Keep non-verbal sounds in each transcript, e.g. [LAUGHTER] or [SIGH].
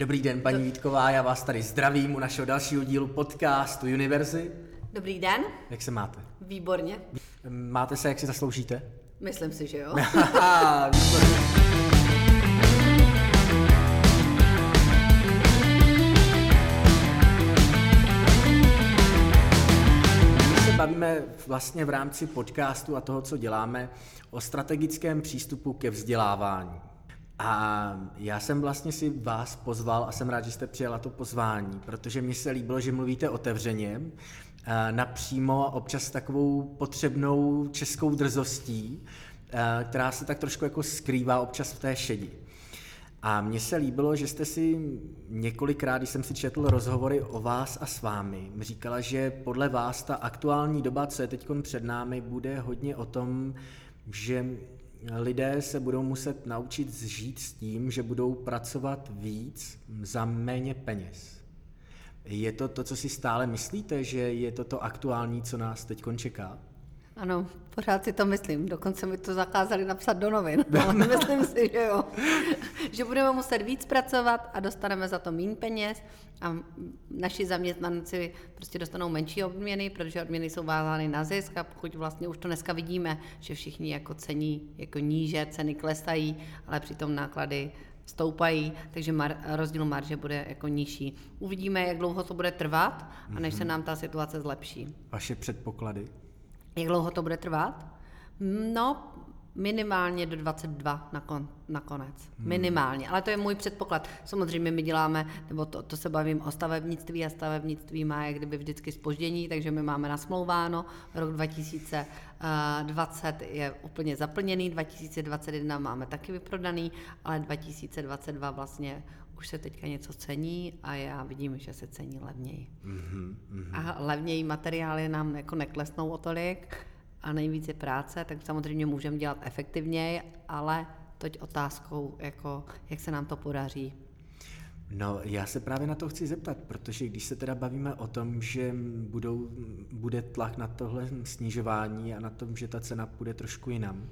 Dobrý den, paní Vítková, já vás tady zdravím u našeho dalšího dílu podcastu Univerzy. Dobrý den. Jak se máte? Výborně. Máte se, jak si zasloužíte? Myslím si, že jo. [LAUGHS] Bavíme vlastně v rámci podcastu a toho, co děláme, o strategickém přístupu ke vzdělávání. A já jsem vlastně si vás pozval a jsem rád, že jste přijala to pozvání, protože mi se líbilo, že mluvíte otevřeně, napřímo a občas takovou potřebnou českou drzostí, která se tak trošku jako skrývá občas v té šedi. A mně se líbilo, že jste si několikrát, když jsem si četl rozhovory o vás a s vámi, říkala, že podle vás ta aktuální doba, co je teď před námi, bude hodně o tom, že lidé se budou muset naučit žít s tím, že budou pracovat víc za méně peněz. Je to to, co si stále myslíte, že je to to aktuální, co nás teď čeká? Ano, pořád si to myslím. Dokonce mi to zakázali napsat do novin. [LAUGHS] No, myslím si, že jo. že budeme muset víc pracovat a dostaneme za to méně peněz a naši zaměstnanci prostě dostanou menší odměny, protože odměny jsou vázány na zisk a pokud vlastně už to dneska vidíme, že všichni jako cení jako níže, ceny klesají, ale přitom náklady stoupají, takže mar, rozdíl marže bude jako nižší. Uvidíme, jak dlouho to bude trvat a než se mhm. nám ta situace zlepší. Vaše předpoklady? Jak dlouho to bude trvat? No, minimálně do 22 nakon, nakonec. Hmm. Minimálně, ale to je můj předpoklad. Samozřejmě my děláme, nebo to, to se bavím o stavebnictví a stavebnictví má jak kdyby vždycky spoždění, takže my máme nasmlouváno. Rok 2020 je úplně zaplněný, 2021 máme taky vyprodaný, ale 2022 vlastně už se teďka něco cení a já vidím, že se cení levněji. Mm-hmm. A levněji materiály nám jako neklesnou o tolik a nejvíc je práce, tak samozřejmě můžeme dělat efektivněji, ale teď otázkou, jako, jak se nám to podaří. No, já se právě na to chci zeptat, protože když se teda bavíme o tom, že budou, bude tlak na tohle snižování a na tom, že ta cena půjde trošku jinam,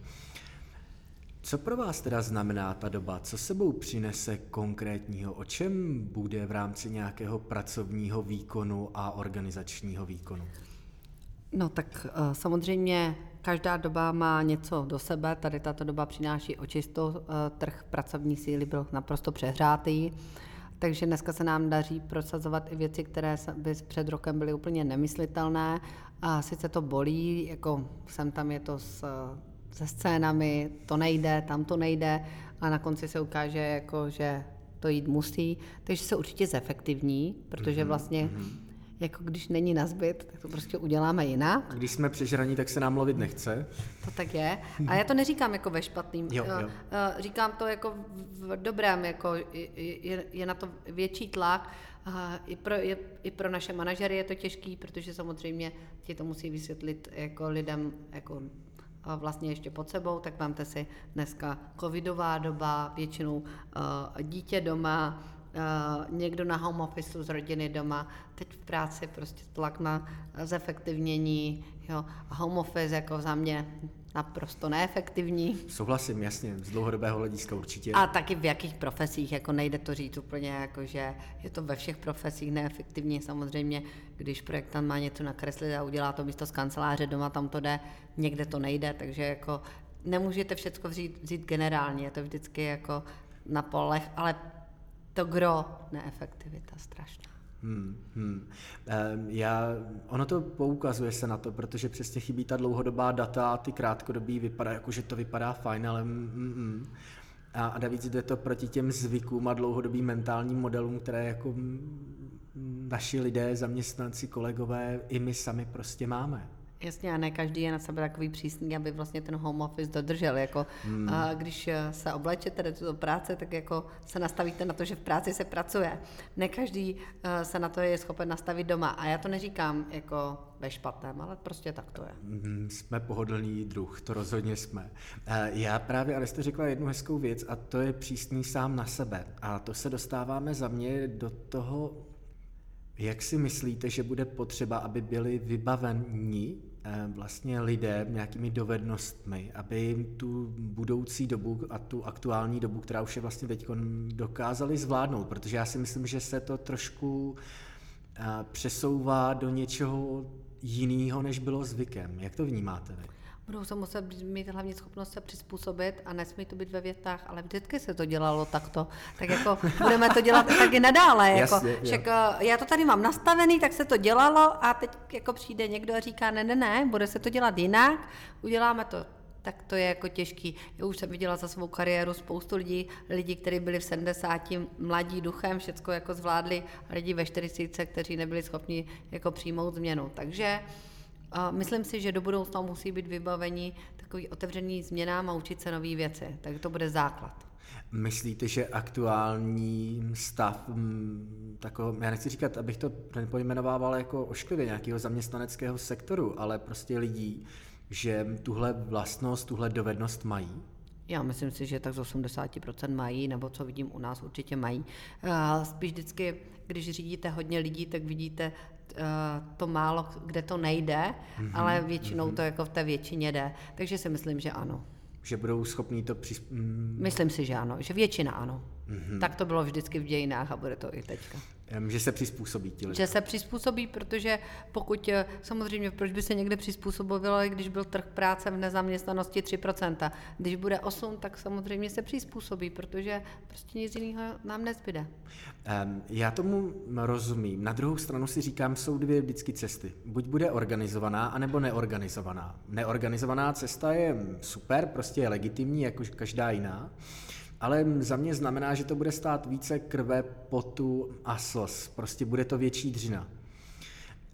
co pro vás teda znamená ta doba? Co sebou přinese konkrétního? O čem bude v rámci nějakého pracovního výkonu a organizačního výkonu? No tak uh, samozřejmě každá doba má něco do sebe. Tady tato doba přináší očisto. Uh, trh pracovní síly byl naprosto přehrátý. Takže dneska se nám daří prosazovat i věci, které by před rokem byly úplně nemyslitelné. A sice to bolí, jako sem tam je to s se scénami, to nejde, tam to nejde, a na konci se ukáže, jako, že to jít musí, takže se určitě zefektivní, protože mhm, vlastně mm-hmm. jako když není nazbyt, tak to prostě uděláme jinak. Když jsme přežraní, tak se nám lovit nechce. To tak je. A já to neříkám jako ve špatným. Jo, jo. Eh, říkám to jako v dobrém, jako je, je na to větší tlak. A i pro, je, I pro naše manažery je to těžký, protože samozřejmě ti to musí vysvětlit jako lidem jako vlastně ještě pod sebou, tak máte si dneska covidová doba, většinou uh, dítě doma, někdo na home office z rodiny doma, teď v práci prostě tlak na zefektivnění, jo, home office jako za mě naprosto neefektivní. Souhlasím, jasně, z dlouhodobého hlediska určitě. A taky v jakých profesích, jako nejde to říct úplně, jako že je to ve všech profesích neefektivní. Samozřejmě, když projektant má něco nakreslit a udělá to místo z kanceláře doma, tam to jde, někde to nejde, takže jako nemůžete všechno vzít, vzít generálně, je to vždycky jako na polech, ale to gro neefektivita strašná. Hmm, hmm. Já, ono to poukazuje se na to, protože přesně chybí ta dlouhodobá data a ty krátkodobí vypadá, jako že to vypadá fajn, ale mm, mm, mm. A, a navíc jde to proti těm zvykům a dlouhodobým mentálním modelům, které jako naši lidé, zaměstnanci, kolegové, i my sami prostě máme. Jasně, a ne každý je na sebe takový přísný, aby vlastně ten home office dodržel. Jako, hmm. a když eh, se oblečete do práce, tak jako se nastavíte na to, že v práci se pracuje. Ne každý uh, se na to je schopen nastavit doma. A já to neříkám jako ve špatném, ale prostě tak to je. Hmm, jsme pohodlný druh, to rozhodně jsme. Eh, já právě, ale jste řekla jednu hezkou věc a to je přísný sám na sebe. A to se dostáváme za mě do toho jak si myslíte, že bude potřeba, aby byli vybaveni eh, vlastně lidé nějakými dovednostmi, aby tu budoucí dobu a tu aktuální dobu, která už je vlastně teď, dokázali zvládnout, protože já si myslím, že se to trošku eh, přesouvá do něčeho jiného, než bylo zvykem. Jak to vnímáte vy? Budou se muset mít hlavně schopnost se přizpůsobit a nesmí to být ve větách, ale vždycky se to dělalo takto. Tak jako [LAUGHS] budeme to dělat taky nadále. Jako, Jasně, však, eh, já to tady mám nastavený, tak se to dělalo a teď jako přijde někdo a říká, ne, ne, ne, bude se to dělat jinak, uděláme to tak to je jako těžký. Já už jsem viděla za svou kariéru spoustu lidí, lidí, kteří byli v 70, mladí duchem, všecko jako zvládli, lidi ve 40, kteří nebyli schopni jako přijmout změnu. Takže a myslím si, že do budoucna musí být vybavení takový otevřený změnám a učit se nové věci. Takže to bude základ. Myslíte, že aktuální stav, mm, tako, já nechci říkat, abych to nepojmenovával jako ošklivě nějakého zaměstnaneckého sektoru, ale prostě lidí, že tuhle vlastnost, tuhle dovednost mají? Já myslím si, že tak z 80% mají, nebo co vidím u nás, určitě mají. Spíš vždycky, když řídíte hodně lidí, tak vidíte to málo, kde to nejde, mm-hmm, ale většinou mm-hmm. to jako v té většině jde. Takže si myslím, že ano. Že budou schopní to přizp... Mm. Myslím si, že ano, že většina ano. Mm-hmm. Tak to bylo vždycky v dějinách a bude to i teďka. Že se přizpůsobí ti lidé. Že se přizpůsobí, protože pokud, eh, samozřejmě, proč by se někde přizpůsobilo, když byl trh práce v nezaměstnanosti 3%. Když bude 8, tak samozřejmě se přizpůsobí, protože prostě nic jiného nám nezbyde. Já tomu rozumím. Na druhou stranu si říkám, jsou dvě vždycky cesty. Buď bude organizovaná, anebo neorganizovaná. Neorganizovaná cesta je super, prostě je legitimní, jako každá jiná ale za mě znamená, že to bude stát více krve, potu a slz. Prostě bude to větší dřina.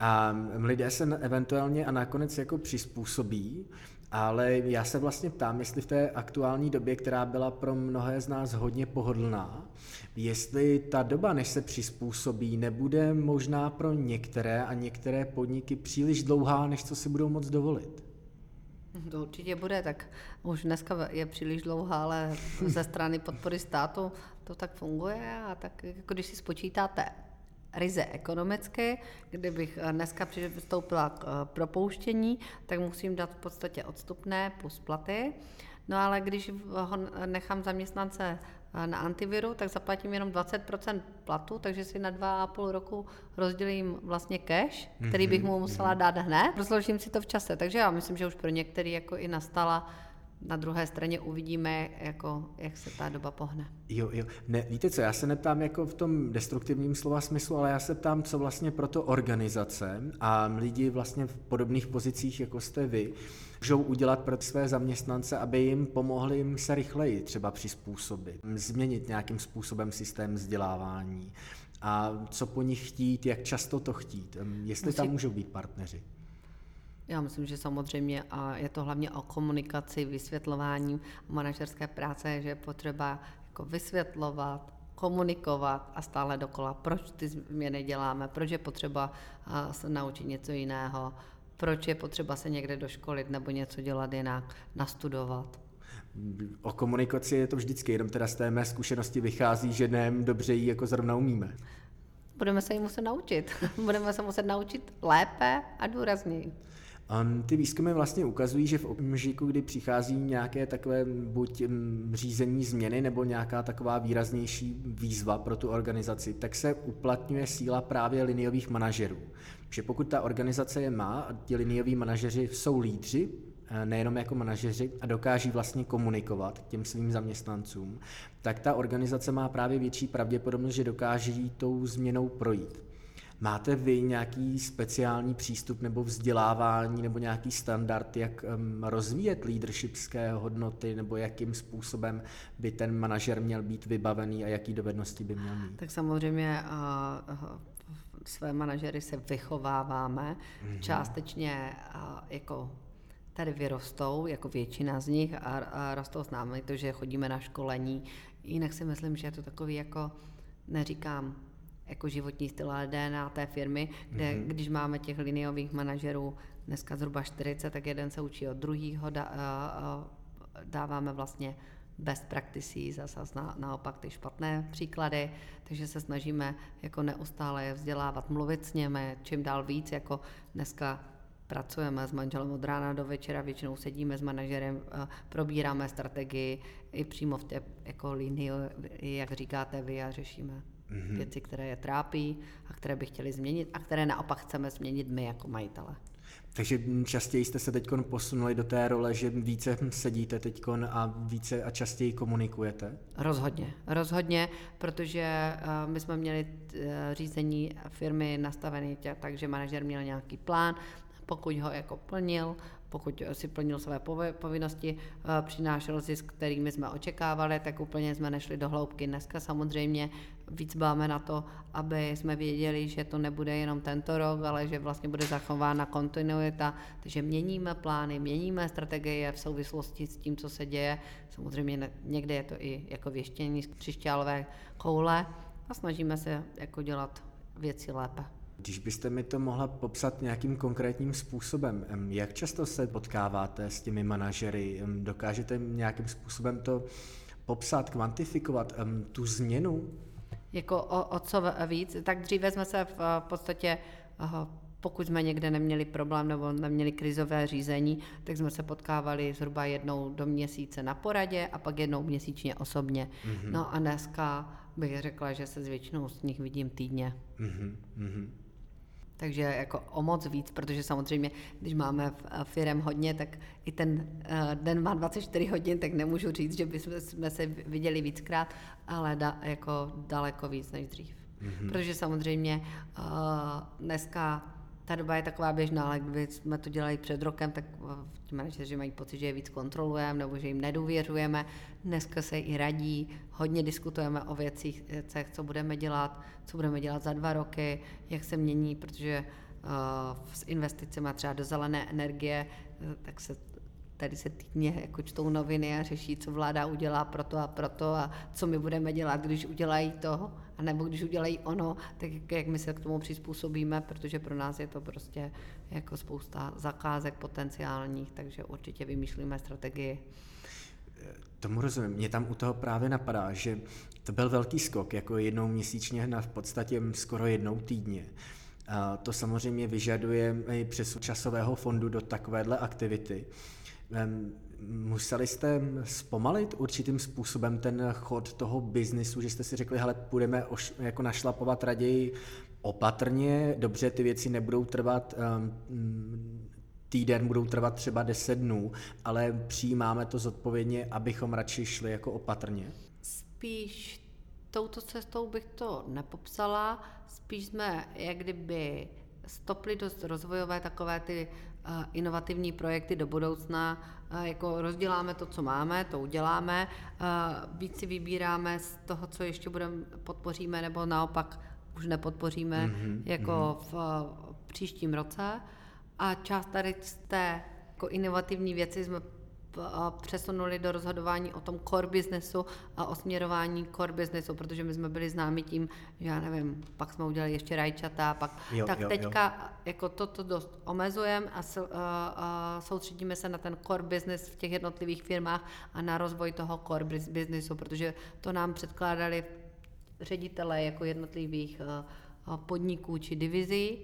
A lidé se eventuálně a nakonec jako přizpůsobí, ale já se vlastně ptám, jestli v té aktuální době, která byla pro mnohé z nás hodně pohodlná, jestli ta doba, než se přizpůsobí, nebude možná pro některé a některé podniky příliš dlouhá, než co si budou moc dovolit. To určitě bude, tak už dneska je příliš dlouhá, ale ze strany podpory státu to tak funguje a tak jako když si spočítáte ryze ekonomicky, kdybych dneska přistoupila k eh, propouštění, tak musím dát v podstatě odstupné plus platy. No ale když ho nechám zaměstnance na antiviru, tak zaplatím jenom 20% platu, takže si na dva a půl roku rozdělím vlastně cash, který bych mu mhm, musela mhm. dát hned. Rozložím si to v čase, takže já myslím, že už pro některý jako i nastala na druhé straně uvidíme, jako, jak se ta doba pohne. Jo, jo. Ne, víte co, já se neptám jako v tom destruktivním slova smyslu, ale já se ptám, co vlastně pro to organizace a lidi vlastně v podobných pozicích, jako jste vy, můžou udělat pro své zaměstnance, aby jim pomohli jim se rychleji třeba přizpůsobit, změnit nějakým způsobem systém vzdělávání. A co po nich chtít, jak často to chtít, jestli Musí... tam můžou být partneři. Já myslím, že samozřejmě a je to hlavně o komunikaci, vysvětlování. Manažerské práce, že je potřeba jako vysvětlovat, komunikovat a stále dokola, proč ty změny děláme, proč je potřeba se naučit něco jiného, proč je potřeba se někde doškolit nebo něco dělat jinak, nastudovat. O komunikaci je to vždycky, jenom teda z té mé zkušenosti vychází, že ne dobře ji jako zrovna umíme. Budeme se ji muset naučit. [LAUGHS] Budeme se muset naučit lépe a důrazněji. Um, ty výzkumy vlastně ukazují, že v okamžiku, kdy přichází nějaké takové buď řízení změny nebo nějaká taková výraznější výzva pro tu organizaci, tak se uplatňuje síla právě liniových manažerů. Že pokud ta organizace je má a ti linioví manažeři jsou lídři, eh, nejenom jako manažeři a dokáží vlastně komunikovat těm svým zaměstnancům, tak ta organizace má právě větší pravděpodobnost, že dokáží tou změnou projít. Máte vy nějaký speciální přístup nebo vzdělávání nebo nějaký standard, jak um, rozvíjet leadershipské hodnoty nebo jakým způsobem by ten manažer měl být vybavený a jaký dovednosti by měl mít? Tak samozřejmě uh, své manažery se vychováváme, mm-hmm. částečně uh, jako tady vyrostou, jako většina z nich a, a rostou s námi, to, že chodíme na školení. Jinak si myslím, že je to takový jako, neříkám jako životní styl, ale DNA té firmy, kde mm-hmm. když máme těch liniových manažerů dneska zhruba 40, tak jeden se učí od druhého, dá, dáváme vlastně best practices a zase na, naopak ty špatné příklady, takže se snažíme jako neustále je vzdělávat, mluvit s němi, čím dál víc, jako dneska pracujeme s manželem od rána do večera, většinou sedíme s manažerem, probíráme strategii i přímo v té jako linii, jak říkáte vy, a řešíme mm-hmm. věci, které je trápí a které by chtěli změnit a které naopak chceme změnit my jako majitele. Takže častěji jste se teď posunuli do té role, že více sedíte teď a více a častěji komunikujete? Rozhodně, rozhodně, protože eh, my jsme měli eh, řízení firmy nastavené tak, že manažer měl nějaký plán, pokud ho jako plnil, pokud si plnil své povinnosti, eh, přinášel zisk, kterými jsme očekávali, tak úplně jsme nešli do hloubky. Dneska samozřejmě víc báme na to, aby jsme věděli, že to nebude jenom tento rok, ale že vlastně bude zachována kontinuita, takže měníme plány, měníme strategie v souvislosti s tím, co se děje. Samozřejmě někde je to i jako věštění z křišťálové koule a snažíme se jako dělat věci lépe. Když byste mi to mohla popsat nějakým konkrétním způsobem, jak často se potkáváte s těmi manažery? Dokážete nějakým způsobem to popsat, kvantifikovat tu změnu? Jako o, o co víc, tak dříve jsme se v podstatě pokud jsme někde neměli problém nebo neměli krizové řízení, tak jsme se potkávali zhruba jednou do měsíce na poradě a pak jednou měsíčně osobně. Mm-hmm. No a dneska bych řekla, že se s většinou z nich vidím týdně. Mm-hmm. Takže jako o moc víc, protože samozřejmě, když máme firem hodně, tak i ten uh, den má 24 hodin, tak nemůžu říct, že bychom jsme se viděli víckrát, ale da, jako daleko víc než dřív. Mm-hmm. Protože samozřejmě uh, dneska ta doba je taková běžná, ale kdyby jsme to dělali před rokem, tak ti manažeři mají pocit, že je víc kontrolujeme nebo že jim nedůvěřujeme. Dneska se i radí, hodně diskutujeme o věcích, co budeme dělat, co budeme dělat za dva roky, jak se mění, protože uh, s investicemi třeba do zelené energie, uh, tak se tady se týdně jako čtou noviny a řeší, co vláda udělá pro to a pro to a co my budeme dělat, když udělají to, a nebo když udělají ono, tak jak my se k tomu přizpůsobíme, protože pro nás je to prostě jako spousta zakázek potenciálních, takže určitě vymýšlíme strategii. Tomu rozumím. Mě tam u toho právě napadá, že to byl velký skok, jako jednou měsíčně na v podstatě skoro jednou týdně. A to samozřejmě vyžaduje i přes časového fondu do takovéhle aktivity. Museli jste zpomalit určitým způsobem ten chod toho biznisu, že jste si řekli, hele, půjdeme oš, jako našlapovat raději opatrně, dobře, ty věci nebudou trvat um, týden, budou trvat třeba 10 dnů, ale přijímáme to zodpovědně, abychom radši šli jako opatrně? Spíš touto cestou bych to nepopsala, spíš jsme jak kdyby stopli dost rozvojové takové ty inovativní projekty do budoucna, jako rozděláme to, co máme, to uděláme, víc si vybíráme z toho, co ještě budeme podpoříme, nebo naopak už nepodpoříme mm-hmm, jako mm-hmm. v příštím roce. A část tady z té jako inovativní věci jsme přesunuli do rozhodování o tom core businessu a o směrování core businessu, protože my jsme byli známi tím, že já nevím, pak jsme udělali ještě rajčata, pak, jo, tak jo, teďka jo. jako toto dost omezujeme a, a, a soustředíme se na ten core business v těch jednotlivých firmách a na rozvoj toho core businessu, protože to nám předkládali ředitele jako jednotlivých podniků či divizí,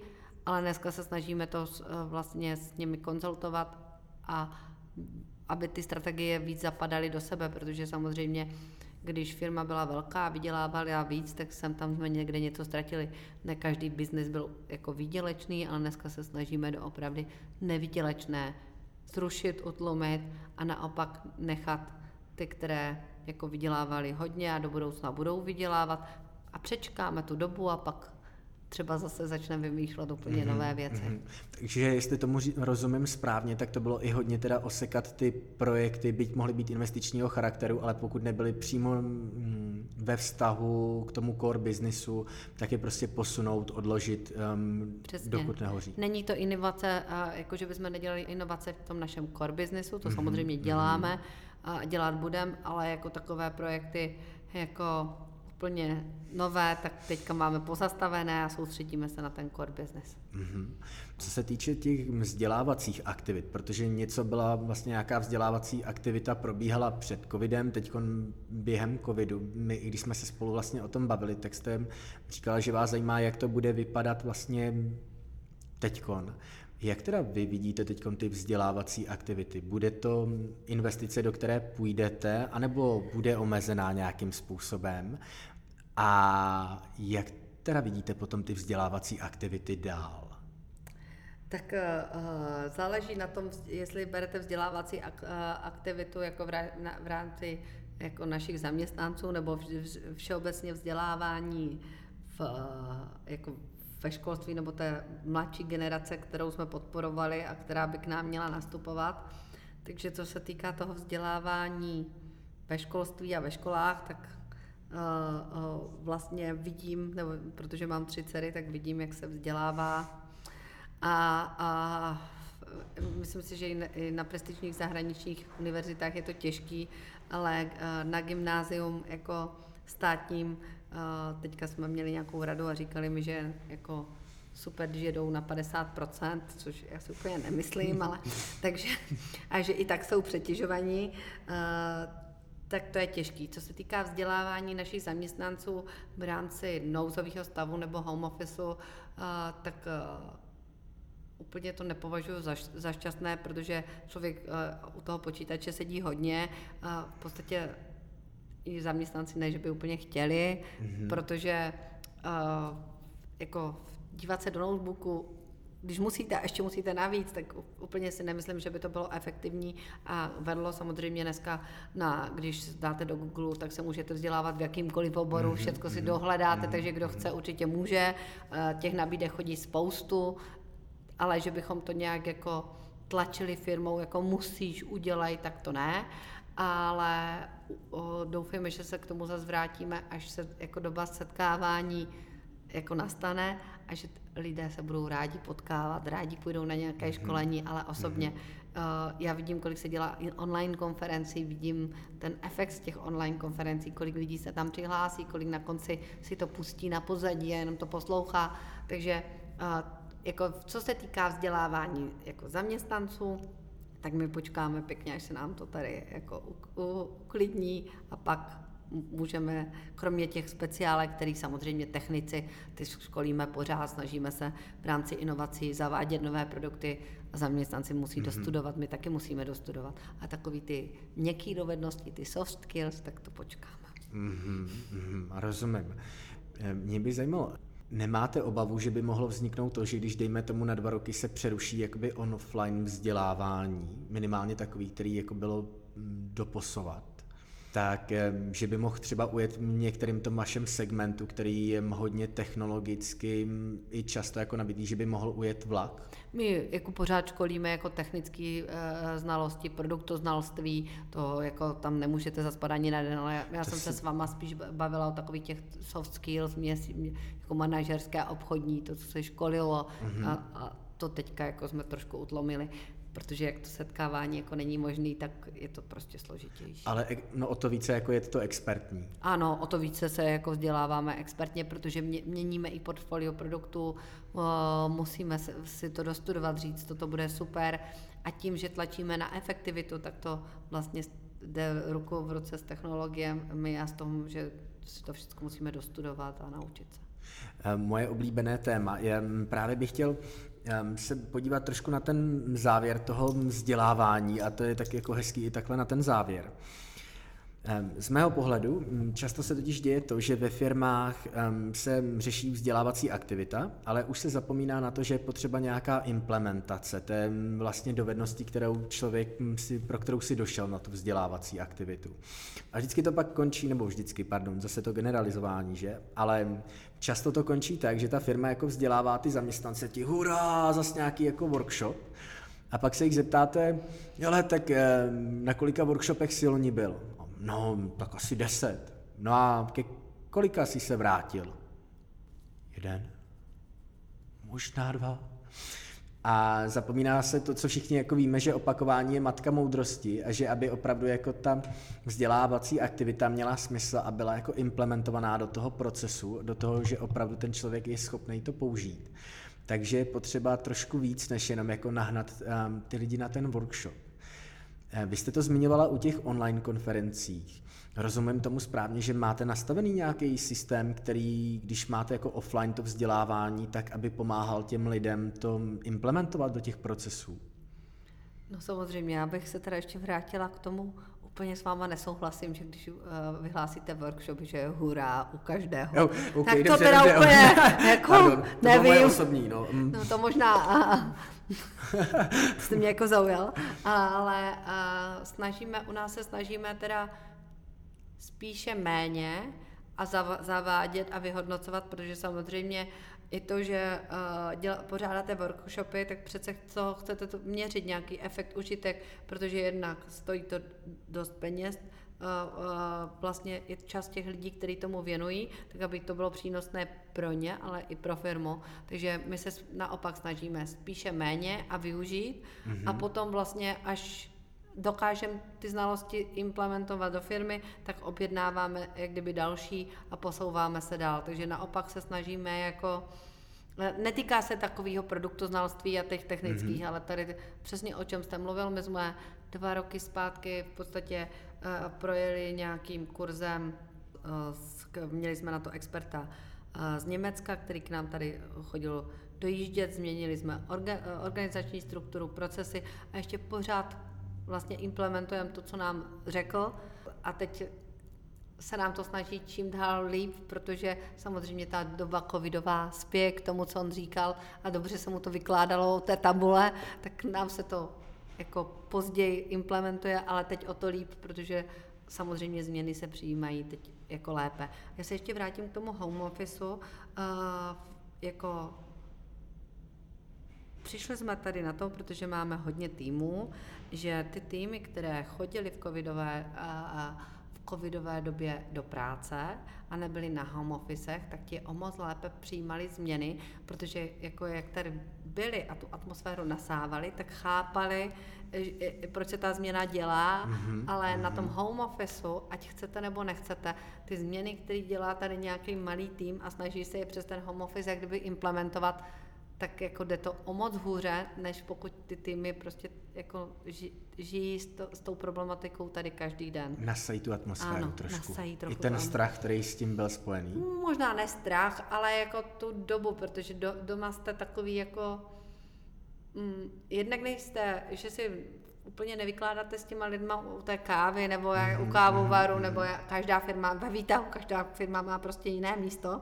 ale dneska se snažíme to vlastně s nimi konzultovat a aby ty strategie víc zapadaly do sebe, protože samozřejmě když firma byla velká a vydělávala víc, tak jsem tam jsme někde něco ztratili. Ne každý biznis byl jako výdělečný, ale dneska se snažíme doopravdy nevydělečné zrušit, utlumit a naopak nechat ty, které jako vydělávali hodně a do budoucna budou vydělávat a přečkáme tu dobu a pak třeba zase začneme vymýšlet úplně mm-hmm, nové věci. Mm-hmm. Takže jestli tomu rozumím správně, tak to bylo i hodně teda osekat ty projekty, byť mohly být investičního charakteru, ale pokud nebyly přímo mm, ve vztahu k tomu core businessu, tak je prostě posunout, odložit, um, dokud nehoří. Není to inovace, jako že bychom nedělali inovace v tom našem core businessu, to mm-hmm, samozřejmě děláme mm-hmm. a dělat budem, ale jako takové projekty jako úplně nové, tak teďka máme pozastavené a soustředíme se na ten core business. Mm-hmm. Co se týče těch vzdělávacích aktivit, protože něco byla vlastně nějaká vzdělávací aktivita probíhala před covidem, teď během covidu, my, když jsme se spolu vlastně o tom bavili, tak jste říkala, že vás zajímá, jak to bude vypadat vlastně teďkon. Jak teda vy vidíte teď ty vzdělávací aktivity? Bude to investice, do které půjdete, anebo bude omezená nějakým způsobem? A jak teda vidíte potom ty vzdělávací aktivity dál? Tak uh, záleží na tom, jestli berete vzdělávací uh, aktivitu jako v, rámci jako našich zaměstnanců nebo všeobecně vzdělávání v, jako ve školství nebo té mladší generace, kterou jsme podporovali a která by k nám měla nastupovat. Takže co se týká toho vzdělávání ve školství a ve školách, tak vlastně vidím, nebo protože mám tři dcery, tak vidím, jak se vzdělává. A, a myslím si, že i na prestižních zahraničních univerzitách je to těžký, ale uh, na gymnázium jako státním Teďka jsme měli nějakou radu a říkali mi, že jako super, když jedou na 50%, což já si úplně nemyslím, ale [LAUGHS] takže, a že i tak jsou přetěžovaní, tak to je těžký. Co se týká vzdělávání našich zaměstnanců v rámci nouzového stavu nebo home officeu, tak úplně to nepovažuji za, za šťastné, protože člověk u toho počítače sedí hodně. V podstatě i zaměstnanci ne, že by úplně chtěli, mm-hmm. protože jako dívat se do notebooku, když musíte a ještě musíte navíc, tak úplně si nemyslím, že by to bylo efektivní a vedlo samozřejmě dneska, na, když dáte do Google, tak se můžete vzdělávat v jakýmkoliv oboru, mm-hmm. všechno si mhm, dohledáte, mm-hmm. takže kdo chce, určitě může. Uh, těch nabídek chodí spoustu, ale že bychom to nějak jako tlačili firmou, jako musíš, udělej, tak to ne ale doufejme, že se k tomu zase vrátíme, až se jako doba setkávání jako nastane a že lidé se budou rádi potkávat, rádi půjdou na nějaké mm-hmm. školení, ale osobně mm-hmm. uh, já vidím, kolik se dělá online konferencí, vidím ten efekt z těch online konferencí, kolik lidí se tam přihlásí, kolik na konci si to pustí na pozadí a jenom to poslouchá, takže uh, jako co se týká vzdělávání jako zaměstnanců, tak my počkáme pěkně, až se nám to tady jako uklidní a pak můžeme, kromě těch speciálek, který samozřejmě technici, ty školíme pořád, snažíme se v rámci inovací zavádět nové produkty a zaměstnanci musí mm-hmm. dostudovat, my taky musíme dostudovat. A takový ty měkké dovednosti, ty soft skills, tak to počkáme. Mm-hmm, mm-hmm, rozumím. Mě by zajímalo, Nemáte obavu, že by mohlo vzniknout to, že když dejme tomu na dva roky se přeruší jakoby offline vzdělávání, minimálně takový, který jako bylo mm, doposovat, tak že by mohl třeba ujet některým tom vašem segmentu, který je hodně technologicky i často jako nabitý, že by mohl ujet vlak? My jako pořád školíme jako technické e, znalosti, produktoznalství, to jako tam nemůžete zaspadat ani na den, ale já, já jsem si... se s váma spíš bavila o takových těch soft skills, mě, jako manažerské a obchodní, to, co se školilo mm-hmm. a, a to teďka jako jsme trošku utlomili protože jak to setkávání jako není možný, tak je to prostě složitější. Ale no, o to více jako je to expertní. Ano, o to více se jako vzděláváme expertně, protože měníme i portfolio produktů, musíme si to dostudovat, říct, toto bude super a tím, že tlačíme na efektivitu, tak to vlastně jde ruku v ruce s technologiemi a s tom, že si to všechno musíme dostudovat a naučit se. Eh, moje oblíbené téma je, právě bych chtěl se podívat trošku na ten závěr toho vzdělávání a to je tak jako hezký i takhle na ten závěr. Ehm, z mého pohledu mm, často se totiž děje to, že ve firmách ehm, se řeší vzdělávací aktivita, ale už se zapomíná na to, že je potřeba nějaká implementace té mm, vlastně dovednosti, kterou člověk mm, si, pro kterou si došel na tu vzdělávací aktivitu. A vždycky to pak končí, nebo vždycky, pardon, zase to generalizování, že? Ale často to končí tak, že ta firma jako vzdělává ty zaměstnance, ti hurá, zase nějaký jako workshop, a pak se jich zeptáte, ale tak na kolika workshopech si loni byl? No, tak asi deset. No a ke kolika jsi se vrátil? Jeden. Možná dva. A zapomíná se to, co všichni jako víme, že opakování je matka moudrosti a že aby opravdu jako ta vzdělávací aktivita měla smysl a byla jako implementovaná do toho procesu, do toho, že opravdu ten člověk je schopný to použít. Takže je potřeba trošku víc, než jenom jako nahnat um, ty lidi na ten workshop. Eh, vy jste to zmiňovala u těch online konferencích. Rozumím tomu správně, že máte nastavený nějaký systém, který, když máte jako offline to vzdělávání, tak aby pomáhal těm lidem to implementovat do těch procesů? No samozřejmě, já bych se teda ještě vrátila k tomu, úplně s váma nesouhlasím, že když uh, vyhlásíte workshop, že je hurá u každého. Jo, okay, tak to teda dobře, úplně, [LAUGHS] jako, Pardon, to nevím. osobní, no. Mm. no. to možná, [LAUGHS] uh, jste mě jako zaujal, ale uh, snažíme, u nás se snažíme teda spíše méně a zavádět a vyhodnocovat, protože samozřejmě i to, že uh, děla, pořádáte workshopy, tak přece co chcete to měřit, nějaký efekt, užitek, protože jednak stojí to dost peněz, uh, uh, vlastně i čas těch lidí, kteří tomu věnují, tak aby to bylo přínosné pro ně, ale i pro firmu. Takže my se naopak snažíme spíše méně a využít mm-hmm. a potom vlastně až dokážeme ty znalosti implementovat do firmy, tak objednáváme jak kdyby další a posouváme se dál. Takže naopak se snažíme jako Netýká se takového produktu znaloství a těch technických, mm-hmm. ale tady přesně o čem jste mluvil, my jsme dva roky zpátky v podstatě uh, projeli nějakým kurzem, uh, měli jsme na to experta uh, z Německa, který k nám tady chodil dojíždět, změnili jsme orga, organizační strukturu, procesy a ještě pořád vlastně implementujeme to, co nám řekl a teď se nám to snaží čím dál líp, protože samozřejmě ta doba covidová spěje k tomu, co on říkal a dobře se mu to vykládalo té tabule, tak nám se to jako později implementuje, ale teď o to líp, protože samozřejmě změny se přijímají teď jako lépe. Já se ještě vrátím k tomu home officeu. Uh, jako Přišli jsme tady na to, protože máme hodně týmů, že ty týmy, které chodili v covidové a, v covidové době do práce a nebyli na home officech, tak ti o moc lépe přijímali změny, protože jako jak tady byli a tu atmosféru nasávali, tak chápali, proč se ta změna dělá, mm-hmm, ale mm-hmm. na tom home officeu, ať chcete nebo nechcete, ty změny, které dělá tady nějaký malý tým a snaží se je přes ten home office jak kdyby implementovat, tak jako jde to o moc hůře, než pokud ty týmy prostě jako ži, žijí s, to, s tou problematikou tady každý den. Nasají tu atmosféru ano, trošku. Nasají trochu, I ten ano. strach, který s tím byl spojený? Možná ne strach, ale jako tu dobu, protože do, doma jste takový jako... Mm, jednak nejste, že si úplně nevykládáte s těma lidma u té kávy nebo mm, u kávovaru, mm, nebo každá firma, ve výtahu každá firma má prostě jiné místo.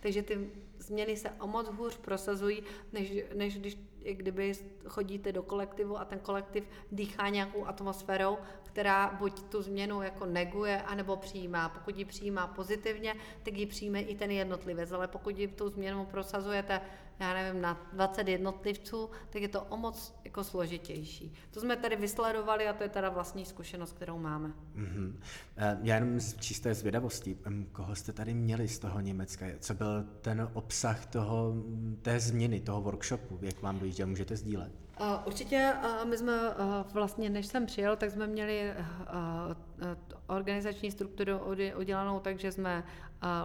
Takže ty změny se o moc hůř prosazují, než, než když kdyby chodíte do kolektivu a ten kolektiv dýchá nějakou atmosférou, která buď tu změnu jako neguje, anebo přijímá. Pokud ji přijímá pozitivně, tak ji přijme i ten jednotlivec, ale pokud ji tu změnu prosazujete já nevím, na 20 jednotlivců, tak je to o moc jako složitější. To jsme tady vysledovali a to je teda vlastní zkušenost, kterou máme. Mm-hmm. Já jenom z čisté zvědavosti, koho jste tady měli z toho Německa? Co byl ten obsah toho, té změny, toho workshopu? Jak vám dojížděl? Můžete sdílet? Určitě my jsme vlastně, než jsem přijel, tak jsme měli organizační strukturu udělanou tak, že jsme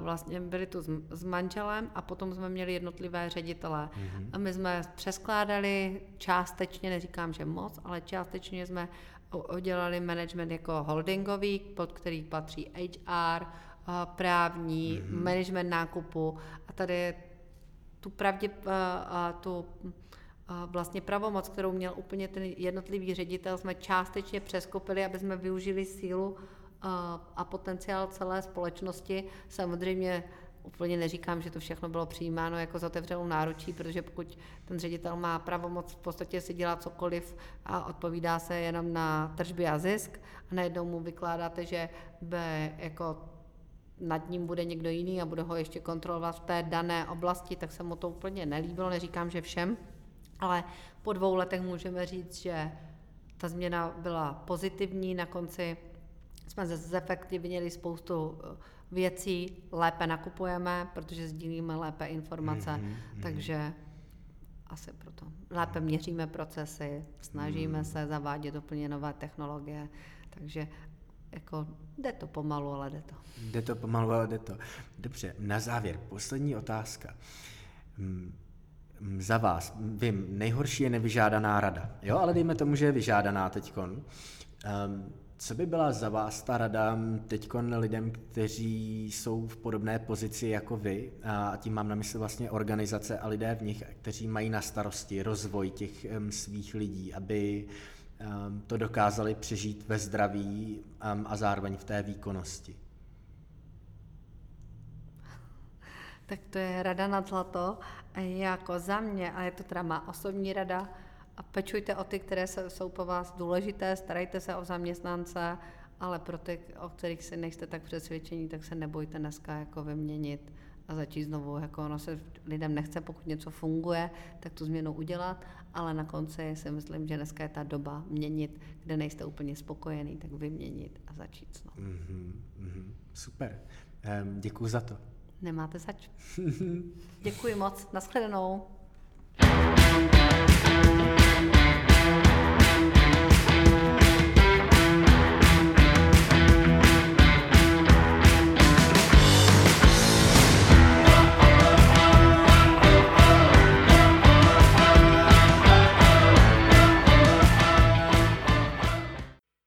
vlastně byli tu s manželem a potom jsme měli jednotlivé ředitele. Mm-hmm. A my jsme přeskládali částečně, neříkám, že moc, ale částečně jsme udělali management jako holdingový, pod který patří HR, právní, mm-hmm. management nákupu a tady tu pravdě, tu vlastně pravomoc, kterou měl úplně ten jednotlivý ředitel, jsme částečně přeskopili, aby jsme využili sílu a potenciál celé společnosti. Samozřejmě úplně neříkám, že to všechno bylo přijímáno jako za otevřenou náručí, protože pokud ten ředitel má pravomoc v podstatě si dělat cokoliv a odpovídá se jenom na tržby a zisk a najednou mu vykládáte, že by jako nad ním bude někdo jiný a bude ho ještě kontrolovat v té dané oblasti, tak se mu to úplně nelíbilo, neříkám, že všem, ale po dvou letech můžeme říct, že ta změna byla pozitivní, na konci jsme zefektivnili spoustu eh, věcí, lépe nakupujeme, protože sdílíme lépe informace, mm-hmm. takže asi proto. Lépe měříme procesy, snažíme mm. se zavádět úplně nové technologie, takže jako jde to pomalu, ale jde to. Jde to pomalu, ale jde to. Dobře, na závěr, poslední otázka. Za vás, vím, nejhorší je nevyžádaná rada, jo, ale dejme tomu, že je vyžádaná teďkon. Um, co by byla za vás ta rada teď lidem, kteří jsou v podobné pozici jako vy, a tím mám na mysli vlastně organizace a lidé v nich, kteří mají na starosti rozvoj těch um, svých lidí, aby um, to dokázali přežít ve zdraví um, a zároveň v té výkonnosti? Tak to je rada na zlato. Jako za mě, a je to teda má osobní rada, a pečujte o ty, které jsou po vás důležité, starejte se o zaměstnance, ale pro ty, o kterých si nejste tak přesvědčení, tak se nebojte dneska jako vyměnit a začít znovu. Jako ono se lidem nechce, pokud něco funguje, tak tu změnu udělat, ale na konci si myslím, že dneska je ta doba měnit, kde nejste úplně spokojený, tak vyměnit a začít znovu. Mm-hmm, mm-hmm, super. Um, děkuji za to. Nemáte zač. [LAUGHS] Děkuji moc. Naschledanou. thank you